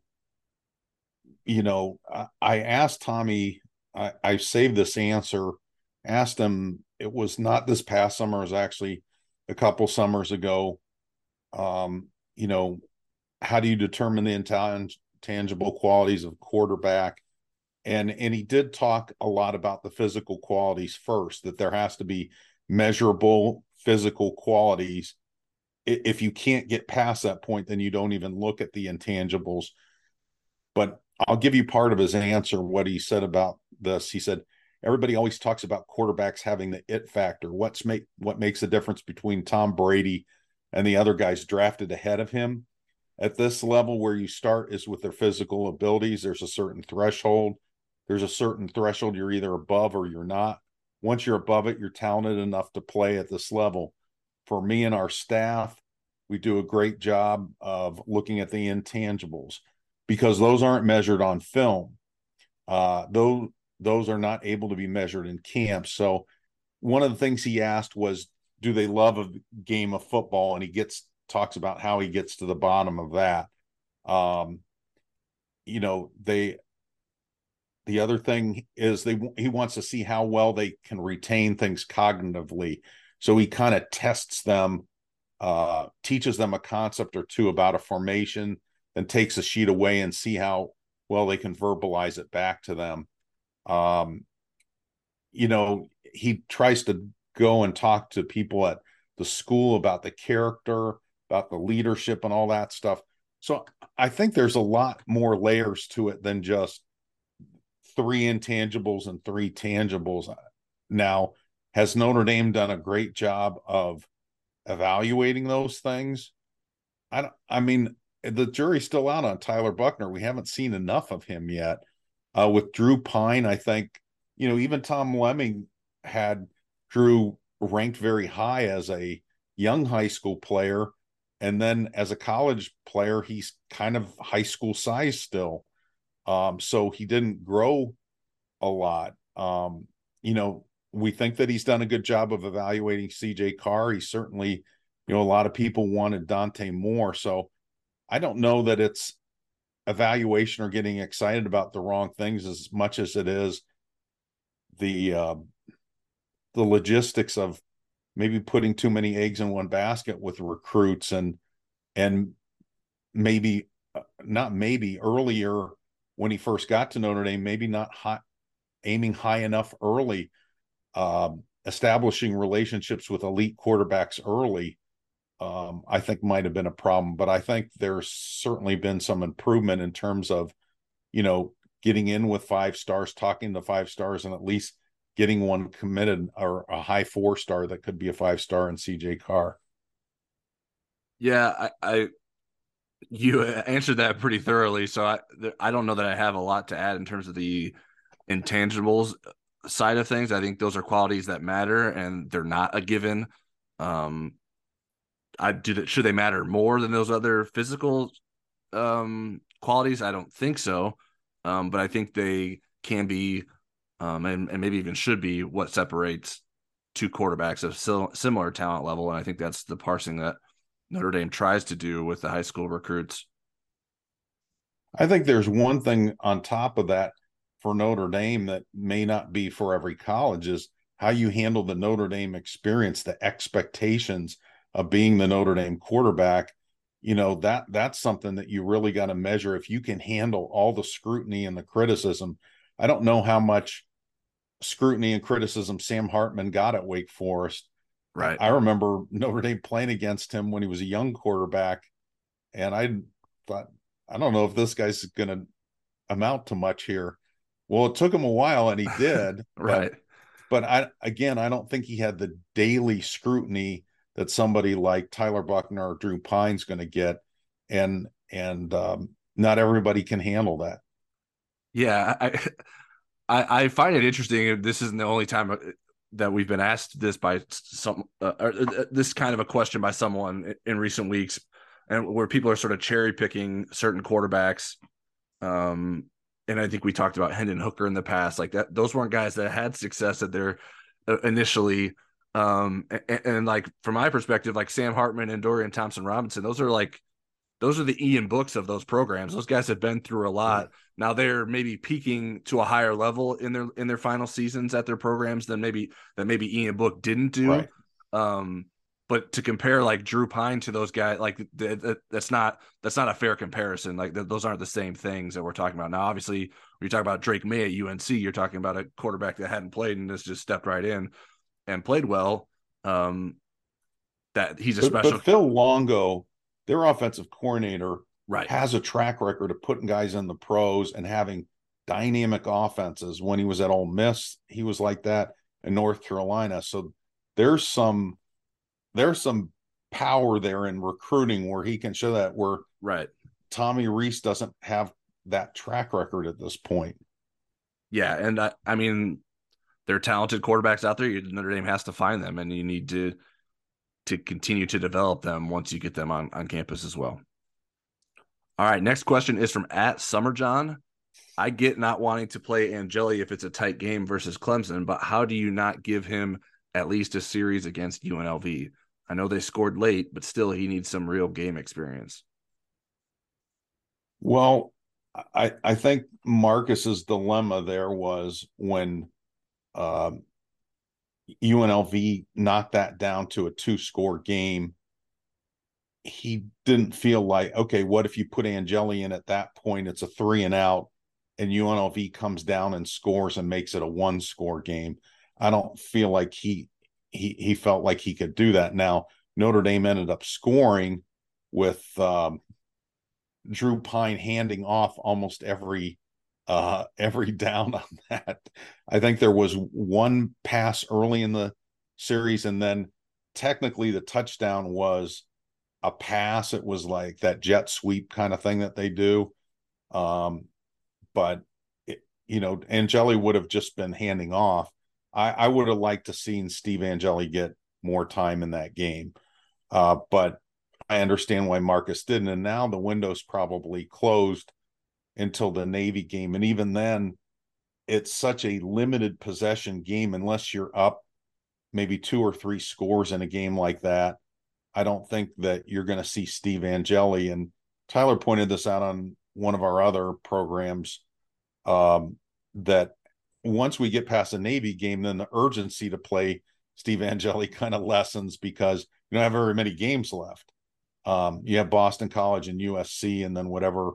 you know, I, I asked Tommy, I, I saved this answer, asked him, it was not this past summer, it was actually a couple summers ago. Um, you know, how do you determine the intangible qualities of quarterback? and and he did talk a lot about the physical qualities first that there has to be measurable physical qualities if you can't get past that point then you don't even look at the intangibles but i'll give you part of his answer what he said about this. He said everybody always talks about quarterbacks having the it factor. What's make what makes the difference between tom brady and the other guys drafted ahead of him? At this level where you start is with their physical abilities. There's a certain threshold. There's a certain threshold you're either above or you're not. Once you're above it, you're talented enough to play at this level. For me and our staff, we do a great job of looking at the intangibles because those aren't measured on film. Uh, those those are not able to be measured in camp. So one of the things he asked was, do they love a game of football? And he gets talks about how he gets to the bottom of that. Um, you know, they the other thing is they he wants to see how well they can retain things cognitively. So he kind of tests them, uh, teaches them a concept or two about a formation, then takes a sheet away and see how well they can verbalize it back to them. Um, you know, he tries to go and talk to people at the school about the character, about the leadership, and all that stuff. So I think there's a lot more layers to it than just three intangibles and three tangibles. Now, has Notre Dame done a great job of evaluating those things? I don't, I mean, the jury's still out on Tyler Buchner. We haven't seen enough of him yet. Uh, with Drew Pyne, I think, you know, even Tom Lemming had Drew ranked very high as a young high school player. And then as a college player, he's kind of high school size still. Um, so he didn't grow a lot. Um, you know, we think that he's done a good job of evaluating CJ Carr. He certainly, you know, a lot of people wanted Dante Moore. So I don't know that it's evaluation or getting excited about the wrong things as much as it is the uh, the logistics of maybe putting too many eggs in one basket with recruits and and maybe uh, not maybe earlier when he first got to Notre Dame, maybe not high, aiming high enough early, um, establishing relationships with elite quarterbacks early, um, I think might have been a problem. But I think there's certainly been some improvement in terms of, you know, getting in with five stars, talking to five stars, and at least getting one committed or a high four star that could be a five star in CJ Carr. Yeah, I, I you answered that pretty thoroughly. So I I don't know that I have a lot to add in terms of the intangibles side of things. I think those are qualities that matter, and they're not a given. Um, I do that. Should they matter more than those other physical um, qualities? I don't think so. Um, but I think they can be, um, and, and maybe even should be, what separates two quarterbacks of similar talent level. And I think that's the parsing that Notre Dame tries to do with the high school recruits. I think there's one thing on top of that for Notre Dame that may not be for every college is how you handle the Notre Dame experience, the expectations of being the Notre Dame quarterback. You know, that that's something that you really got to measure if you can handle all the scrutiny and the criticism. I don't know how much scrutiny and criticism Sam Hartman got at Wake Forest Right. I remember Notre Dame playing against him when he was a young quarterback, and I thought, I don't know if this guy's going to amount to much here. Well, it took him a while, and he did. right. But, but I again, I don't think he had the daily scrutiny that somebody like Tyler Buchner or Drew Pyne's going to get, and and um, not everybody can handle that. Yeah, I, I I find it interesting. This isn't the only time that we've been asked this by some uh, or uh, this kind of a question by someone in recent weeks and where people are sort of cherry picking certain quarterbacks. Um, and I think we talked about Hendon Hooker in the past, like that. Those weren't guys that had success at their uh, initially. Um, and, and, like from my perspective, like Sam Hartman and Dorian Thompson Robinson, those are like those are the Ian books of those programs. Those guys have been through a lot. Now they're maybe peaking to a higher level in their in their final seasons at their programs than maybe that maybe Ian Book didn't do. Right. Um, but to compare like Drew Pyne to those guys, like th- th- that's not that's not a fair comparison. Like th- those aren't the same things that we're talking about now. Obviously, when you talk about Drake Maye at UNC, you're talking about a quarterback that hadn't played and has just stepped right in and played well. Um, that he's a but, special. But Phil Longo, their offensive coordinator, right, has a track record of putting guys in the pros and having dynamic offenses. When he was at Ole Miss, he was like that in North Carolina. So there's some there's some power there in recruiting where he can show that where right Tommy Rees doesn't have that track record at this point. Yeah, and I, I mean, there are talented quarterbacks out there. Notre Dame has to find them, and you need to to continue to develop them once you get them on on campus as well. All right, next question is from at Summer John. I get not wanting to play Angeli if it's a tight game versus Clemson, but how do you not give him at least a series against UNLV? I know they scored late, but still he needs some real game experience. Well, I I think Marcus's dilemma there was when um, UNLV knocked that down to a two score game. He didn't feel like, okay, what if you put Angeli in at that point? It's a three and out, and UNLV comes down and scores and makes it a one score game. I don't feel like he he he felt like he could do that. Now Notre Dame ended up scoring with um, Drew Pyne handing off almost every uh, every down on that. I think there was one pass early in the series, and then technically the touchdown was a pass. It was like that jet sweep kind of thing that they do. Um, but it, you know, Angeli would have just been handing off. I, I would have liked to seen Steve Angeli get more time in that game. Uh, but I understand why Marcus didn't. And now the window's probably closed until the Navy game. And even then, it's such a limited possession game unless you're up maybe two or three scores in a game like that. I don't think that you're going to see Steve Angeli. And Tyler pointed this out on one of our other programs um, that once we get past the Navy game, then the urgency to play Steve Angeli kind of lessens because you don't have very many games left. Um, you have Boston College and USC, and then whatever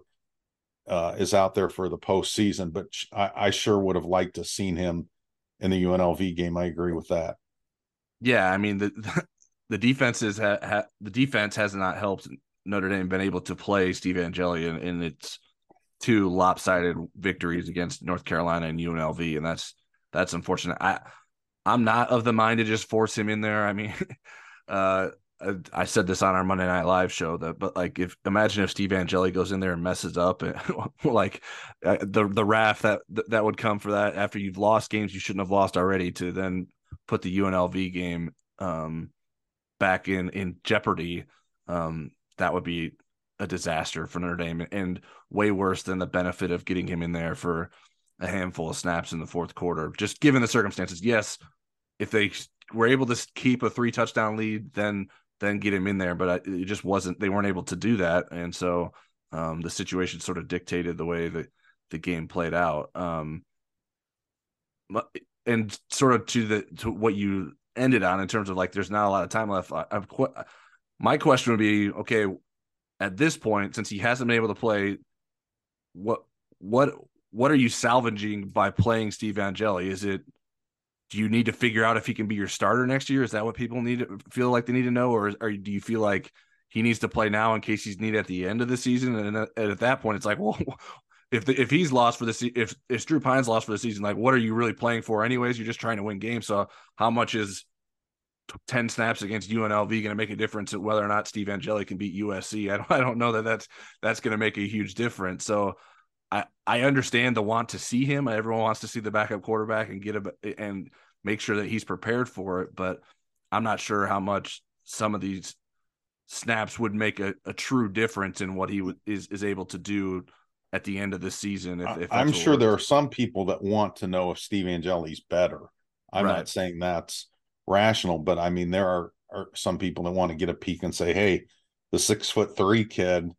uh, is out there for the postseason. But I, I sure would have liked to seen him in the UNLV game. I agree with that. Yeah, I mean the the defenses ha, ha, the defense has not helped Notre Dame been able to play Steve Angeli in, in its two lopsided victories against North Carolina and UNLV, and that's that's unfortunate. I I'm not of the mind to just force him in there. I mean, uh, I said this on our Monday Night Live show that, but like, if imagine if Steve Angeli goes in there and messes up, and like uh, the the wrath that that would come for that after you've lost games you shouldn't have lost already to then put the UNLV game um, back in in jeopardy. Um, that would be a disaster for Notre Dame and way worse than the benefit of getting him in there for a handful of snaps in the fourth quarter. Just given the circumstances, yes, if they were able to keep a three touchdown lead, then then get him in there. But it just wasn't. They weren't able to do that, and so um, the situation sort of dictated the way that the game played out. Um, and sort of to the to what you ended on in terms of like, there's not a lot of time left. I, I've my question would be, okay, at this point, since he hasn't been able to play, what what what are you salvaging by playing Steve Angeli? Is it do you need to figure out if he can be your starter next year? Is that what people need to feel like they need to know, or, or do you feel like he needs to play now in case he's needed at the end of the season? And, uh, and at that point, it's like, well, if the, if he's lost for the se- if if Drew Pyne's lost for the season, like what are you really playing for? Anyways, you're just trying to win games. So how much is 10 snaps against UNLV going to make a difference at whether or not Steve Angeli can beat USC. I don't, I don't know that that's, that's going to make a huge difference. So I, I understand the want to see him. Everyone wants to see the backup quarterback and get a, and make sure that he's prepared for it. But I'm not sure how much some of these snaps would make a, a true difference in what he w- is is able to do at the end of the season. If, if I'm sure there are some people that want to know if Steve Angeli's better. I'm right. not saying that's rational, but I mean there are, are some people that want to get a peek and say, "Hey, the six foot three kid,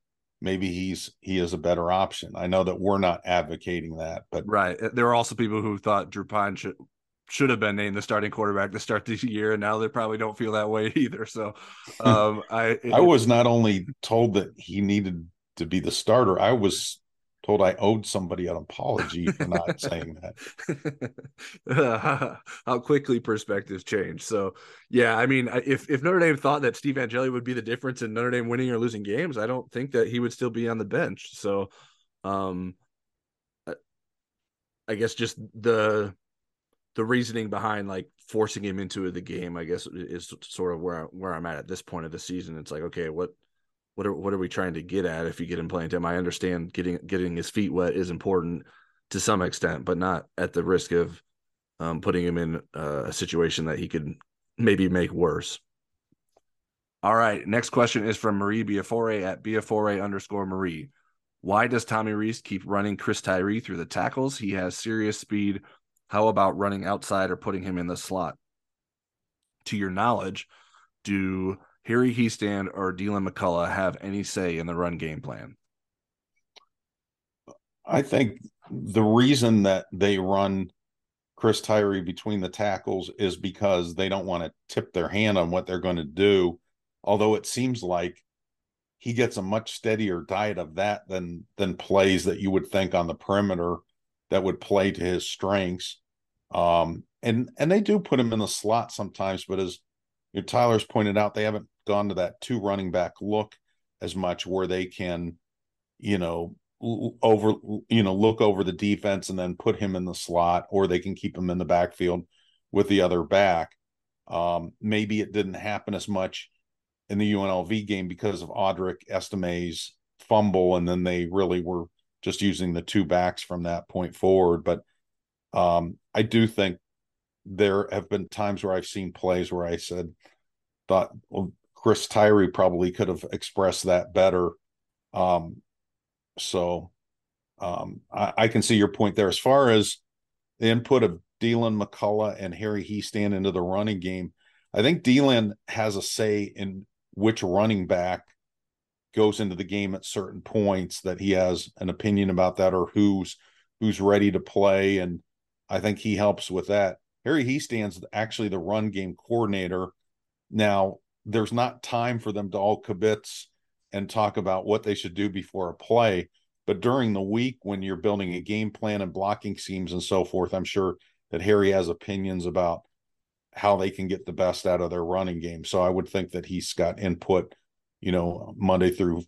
maybe he's he is a better option." I know that we're not advocating that, but right, there are also people who thought Drew Pyne should should have been named the starting quarterback to start this year, and now they probably don't feel that way either. So, um, I it, I was not only told that he needed to be the starter, I was told I owed somebody an apology for not saying that. How quickly perspectives change. So, yeah, I mean, if if Notre Dame thought that Steve Angeli would be the difference in Notre Dame winning or losing games, I don't think that he would still be on the bench. So, um, I guess just the the reasoning behind like forcing him into the game, I guess, is sort of where where I'm at at this point of the season. It's like, okay, what what are what are we trying to get at if you get him playing time? I understand getting getting his feet wet is important to some extent, but not at the risk of um, putting him in a situation that he could maybe make worse. All right, next question is from Marie Biafore at Biafore underscore Marie. Why does Tommy Rees keep running Chris Tyree through the tackles? He has serious speed. How about running outside or putting him in the slot? To your knowledge, do Harry Hiestand or Deland McCullough have any say in the run game plan? I think the reason that they run Chris Tyree between the tackles is because they don't want to tip their hand on what they're going to do. Although it seems like he gets a much steadier diet of that than than plays that you would think on the perimeter that would play to his strengths. Um, and and they do put him in the slot sometimes, but as Tyler's pointed out, they haven't gone to that two running back look as much where they can, you know, over you know look over the defense and then put him in the slot, or they can keep him in the backfield with the other back. Um, maybe it didn't happen as much in the UNLV game because of Audric Estime's fumble, and then they really were just using the two backs from that point forward. But um, I do think there have been times where I've seen plays where I said, thought, well, Chris Tyree probably could have expressed that better. Um, so um, I, I, can see your point there. As far as the input of Deland McCullough and Harry Hiestand into the running game, I think Deland has a say in which running back goes into the game at certain points that he has an opinion about that or who's who's ready to play and I think he helps with that. Harry Hiestand's actually the run game coordinator. Now, there's not time for them to all kibitz and talk about what they should do before a play. But during the week, when you're building a game plan and blocking schemes and so forth, I'm sure that Harry has opinions about how they can get the best out of their running game. So I would think that he's got input, you know, Monday through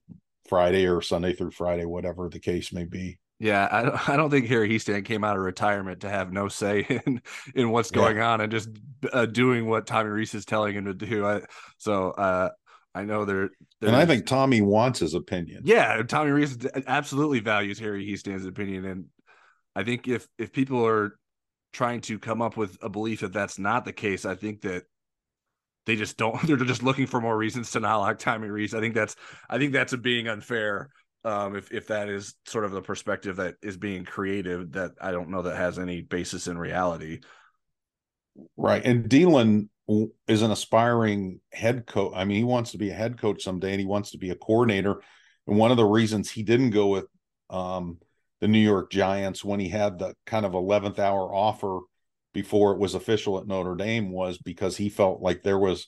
Friday or Sunday through Friday, whatever the case may be. Yeah, I don't, I don't think Harry Hiestand came out of retirement to have no say in in what's going yeah. on and just uh, doing what Tommy Rees is telling him to do. I, so uh, I know there, and I think Tommy wants his opinion. Yeah, Tommy Rees absolutely values Harry Hiestand's opinion, and I think if if people are trying to come up with a belief that that's not the case, I think that they just don't. They're just looking for more reasons to not like Tommy Rees. I think that's I think that's a being unfair um, if if that is sort of the perspective that is being created that I don't know that has any basis in reality. Right, and Deland is an aspiring head coach. I mean, he wants to be a head coach someday, and he wants to be a coordinator. And one of the reasons he didn't go with um, the New York Giants when he had the kind of eleventh hour offer before it was official at Notre Dame was because he felt like there was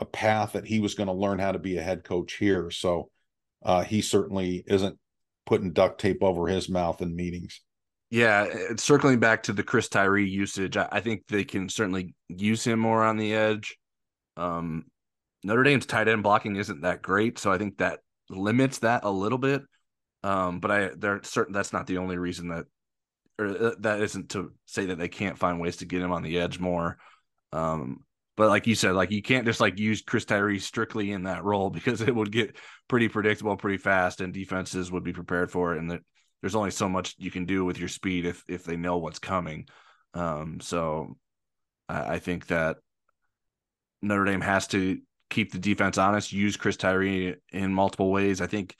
a path that he was going to learn how to be a head coach here. So uh, he certainly isn't putting duct tape over his mouth in meetings. Yeah, circling back to the Chris Tyree usage, I, I think they can certainly use him more on the edge. Um, Notre Dame's tight end blocking isn't that great, so I think that limits that a little bit. Um, but I they're certain that's not the only reason that, or uh, that isn't to say that they can't find ways to get him on the edge more. Um, but like you said, like you can't just like use Chris Tyree strictly in that role because it would get pretty predictable pretty fast, and defenses would be prepared for it. And that there's only so much you can do with your speed if if they know what's coming. Um, so I, I think that Notre Dame has to keep the defense honest, use Chris Tyree in multiple ways. I think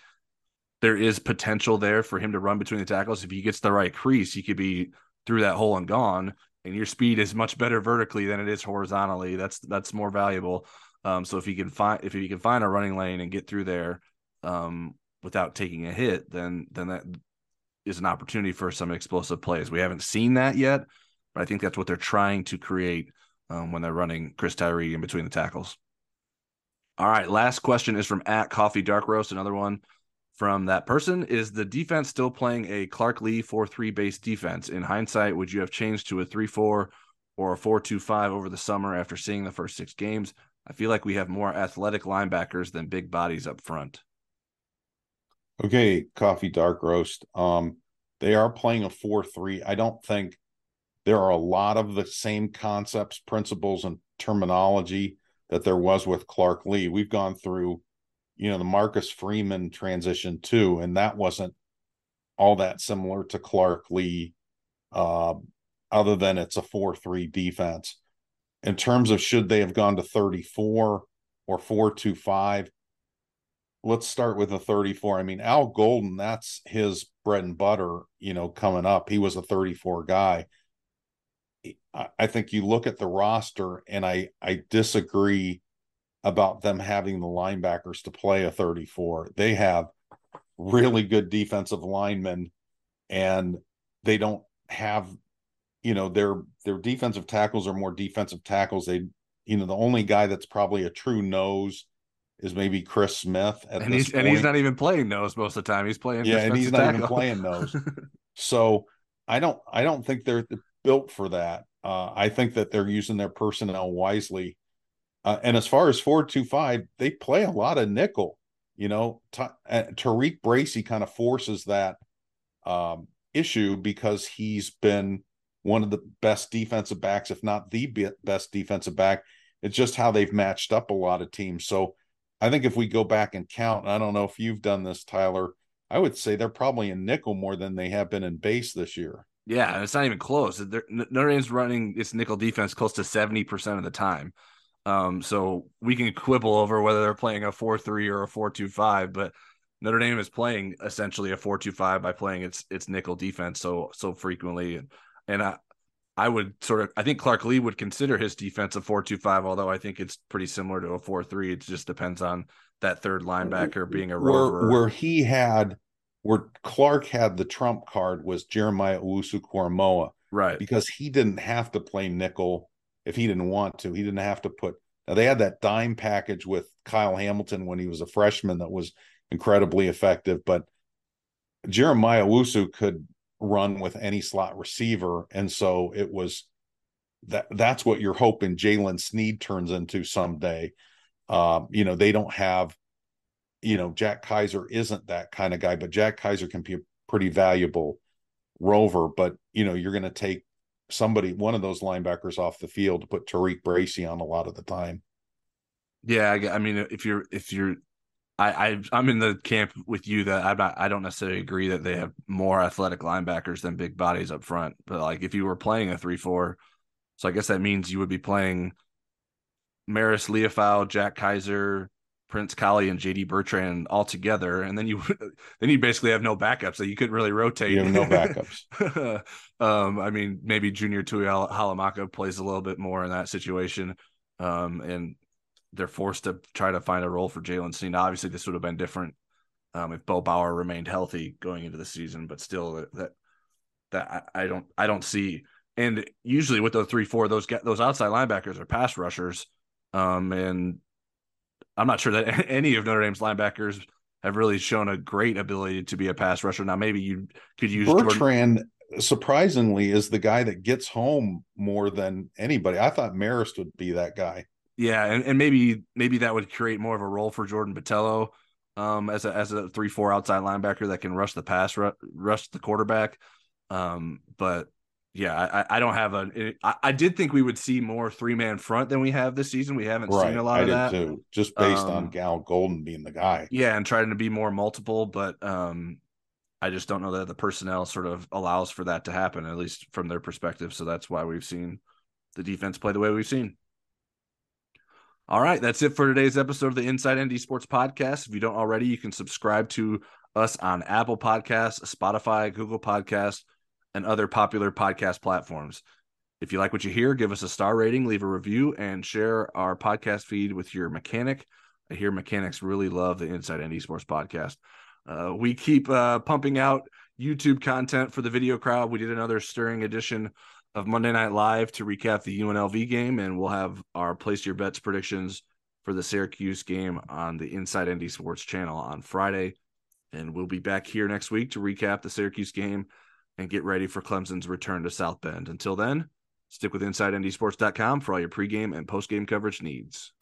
there is potential there for him to run between the tackles. If he gets the right crease, he could be through that hole and gone. And your speed is much better vertically than it is horizontally. That's that's more valuable. Um, so if you can find if you can find a running lane and get through there um, without taking a hit, then then that is an opportunity for some explosive plays. We haven't seen that yet, but I think that's what they're trying to create um, when they're running Chris Tyree in between the tackles. All right, last question is from at Coffee Dark Roast. Another one from that person is the defense still playing a Clark Lea 4-3 base defense. In hindsight, would you have changed to a 3-4 or a 4-2-5 over the summer after seeing the first 6 games? I feel like we have more athletic linebackers than big bodies up front. Okay, coffee dark roast. Um, they are playing a four three. I don't think there are a lot of the same concepts, principles, and terminology that there was with Clark Lea. We've gone through, you know, the Marcus Freeman transition too, and that wasn't all that similar to Clark Lea, uh, other than it's a four three defense. In terms of should they have gone to thirty four or four two five, let's start with the 34. I mean, Al Golden, that's his bread and butter, you know, coming up. He was a 34 guy. I think you look at the roster, and I I disagree about them having the linebackers to play a 34. They have really good defensive linemen, and they don't have, you know, their their defensive tackles are more defensive tackles. They, you know, the only guy that's probably a true nose is maybe Chris Smith at and he's point. and he's not even playing nose most of the time. He's playing yeah, and he's not tackle. even playing nose. so I don't I don't think they're built for that. Uh, I think that they're using their personnel wisely. Uh, and as far as four two five, they play a lot of nickel. You know, uh, Tariq Bracy kind of forces that um, issue because he's been one of the best defensive backs, if not the best defensive back. It's just how they've matched up a lot of teams. So I think if we go back and count, I don't know if you've done this, Tyler. I would say they're probably in nickel more than they have been in base this year. Yeah, it's not even close. They're, Notre Dame's running its nickel defense close to seventy percent of the time. Um, so we can quibble over whether they're playing a four-three or a four-two-five, but Notre Dame is playing essentially a four-two-five by playing its its nickel defense so so frequently, and and I, I would sort of I think Clark Lea would consider his defense a four two five, although I think it's pretty similar to a four three. It just depends on that third linebacker being a rover. Where, where he had where Clark had the trump card was Jeremiah Owusu Koramoah. Right. Because he didn't have to play nickel if he didn't want to. He didn't have to put now they had that dime package with Kyle Hamilton when he was a freshman that was incredibly effective, but Jeremiah Wusu could run with any slot receiver. And so it was that that's what you're hoping Jaylen Sneed turns into someday. Um, you know, they don't have, you know, Jack Kiser isn't that kind of guy, but Jack Kiser can be a pretty valuable rover. But, you know, you're going to take somebody, one of those linebackers off the field to put Tariq Bracy on a lot of the time. Yeah, I mean, if you're if you're I, I am in the camp with you that I'm not I don't necessarily agree that they have more athletic linebackers than big bodies up front. But like if you were playing a three four, so I guess that means you would be playing Marist Liufau, Jack Kiser, Prince Kollie, and JD Bertrand all together, and then you then you basically have no backups. that you couldn't really rotate. You have no backups. um, I mean, maybe Junior Tuihalamaka plays a little bit more in that situation. Um, and they're forced to try to find a role for Jaylen Sneed. Obviously, this would have been different um, if Bo Bauer remained healthy going into the season, but still, that that I, I don't I don't see. And usually with those three four, those get those outside linebackers are pass rushers, um, and I'm not sure that any of Notre Dame's linebackers have really shown a great ability to be a pass rusher. Now, maybe you could use Bertrand. Jordan- surprisingly, is the guy that gets home more than anybody. I thought Marist would be that guy. Yeah, and, and maybe maybe that would create more of a role for Jordan Botelho um, as a as a three four outside linebacker that can rush the pass, rush the quarterback. Um, but yeah, I, I don't have a. I, I did think we would see more three man front than we have this season. We haven't right. seen a lot I of that too, just based um, on Al Golden being the guy. Yeah, and trying to be more multiple, but um, I just don't know that the personnel sort of allows for that to happen, at least from their perspective. So that's why we've seen the defense play the way we've seen. All right, that's it for today's episode of the Inside ND Sports Podcast. If you don't already, you can subscribe to us on Apple Podcasts, Spotify, Google Podcasts, and other popular podcast platforms. If you like what you hear, give us a star rating, leave a review, and share our podcast feed with your mechanic. I hear mechanics really love the Inside ND Sports Podcast. Uh, we keep uh, pumping out YouTube content for the video crowd. We did another stirring edition of Monday Night Live to recap the UNLV game, and we'll have our place your bets predictions for the Syracuse game on the Inside ND Sports channel on Friday. And we'll be back here next week to recap the Syracuse game and get ready for Clemson's return to South Bend. Until then, stick with InsideNDSports.com for all your pregame and postgame coverage needs.